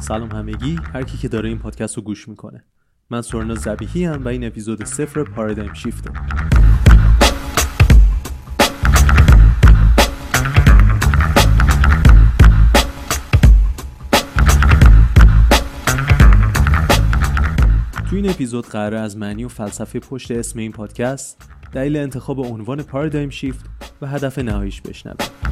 سلام همگی. هر کی که داره این پادکست رو گوش می‌کنه. من سورنا زبیحی هم و این اپیزود صفر پارادایم شیفته تو این اپیزود قراره از معنی و فلسفه پشت اسم این پادکست دلیل انتخاب عنوان پارادایم شیفت و هدف نهاییش بشنویم.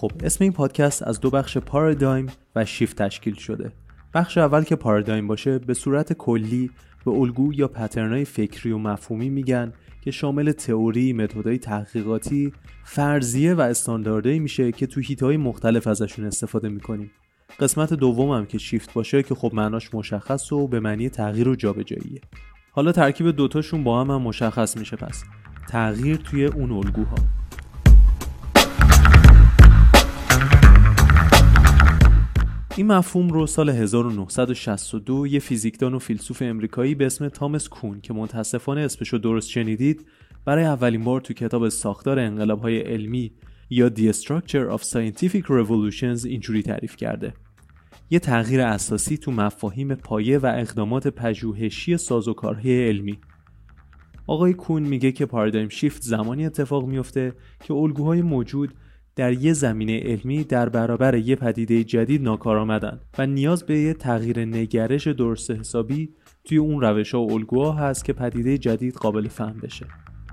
خب اسم این پادکست از دو بخش پارادایم و شیفت تشکیل شده بخش اول که پارادایم باشه به صورت کلی به الگو یا پترنای فکری و مفهومی میگن که شامل تئوری، متدهای تحقیقاتی، فرضیه و استانداردهایی میشه که تو هیتهای مختلف ازشون استفاده می‌کنیم. قسمت دومم که شیفت باشه که خب معناش مشخص و به معنی تغییر و جابجاییه. حالا ترکیب دوتاشون با هم, هم مشخص میشه پس تغییر توی اون الگوها این مفهوم رو سال 1962 یه فیزیکدان و فیلسوف امریکایی به اسم تامس کون که متاسفانه اسمشو درست شنیدید برای اولین بار تو کتاب ساختار انقلاب‌های علمی یا The Structure of Scientific Revolutions اینجوری تعریف کرده. یه تغییر اساسی تو مفاهیم پایه و اقدامات پژوهشی سازوکارهای علمی. آقای کون میگه که پارادایم شیفت زمانی اتفاق میفته که الگوهای موجود در یه زمینه علمی در برابر یه پدیده جدید ناکارآمدن و نیاز به یه تغییر نگرش درست حسابی توی اون روش ها و الگوها هست که پدیده جدید قابل فهم بشه.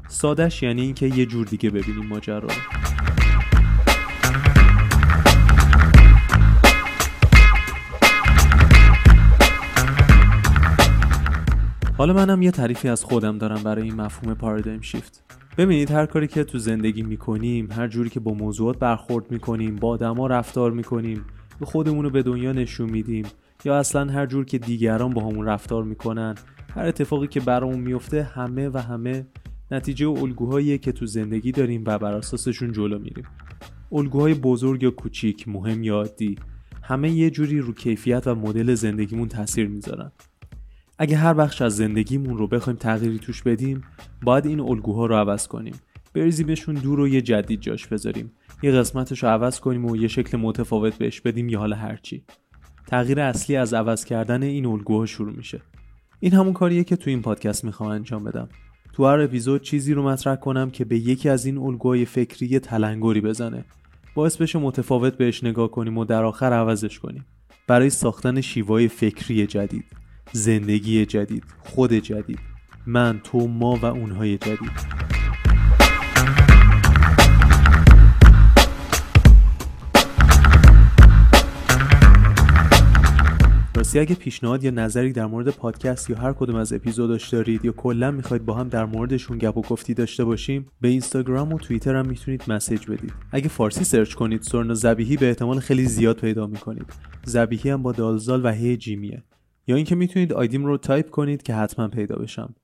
سادش یعنی اینکه یه جور دیگه ببینیم ماجرا. رو حالا منم یه تعریفی از خودم دارم برای این مفهوم پارادایم شیفت. ببینید هر کاری که تو زندگی می‌کنیم هر جوری که با موضوعات برخورد می‌کنیم با آدما رفتار می‌کنیم به خودمون رو به دنیا نشون میدیم یا اصلا هر جور که دیگران با همون رفتار می‌کنن هر اتفاقی که برامون میفته همه و همه نتیجه و الگوهایی که تو زندگی داریم و بر اساسشون جلو میریم. الگوهای بزرگ یا کوچیک مهم یا عادی همه یه جوری رو کیفیت و مدل زندگیمون تاثیر می‌ذارن. اگه هر بخش از زندگیمون رو بخوایم تغییری توش بدیم باید این الگوها رو عوض کنیم. بریزیمشون دور و یه جدید جاش بذاریم. یه قسمتش رو عوض کنیم و یه شکل متفاوت بهش بدیم یا حالا هرچی. تغییر اصلی از عوض کردن این الگوها شروع میشه. این همون کاریه که تو این پادکست می‌خوام انجام بدم. تو هر اپیزود چیزی رو مطرح کنم که به یکی از این الگوهای فکری تلنگری بزنه. باعث بشه متفاوت بهش نگاه کنیم و در آخر عوضش کنیم. برای ساختن شیوای فکری جدید. زندگی جدید خود جدید. من تو ما و اونهای جدید. راستی اگه پیشنهاد یا نظری در مورد پادکست یا هر کدوم از اپیزوداش دارید یا کلا می‌خواید با هم در موردشون گپ و گفتی داشته باشیم به اینستاگرام و توییتر هم می‌تونید مسیج بدید. اگه فارسی سرچ کنید سرنا زبیهی به احتمال خیلی زیاد پیدا می‌کنید. ذبیحی هم با دال ذال و ح جیمیه. یا اینکه می‌تونید آیدیم رو تایپ کنید که حتما پیدا بشم.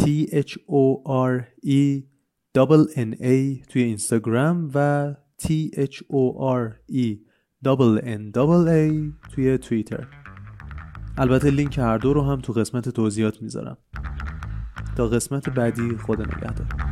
T H O R E N A توی اینستاگرام و T H O R E N A توی توییتر. البته لینک هر دو رو هم تو قسمت توضیحات می‌ذارم. تا قسمت بعدی خدا نگهدار.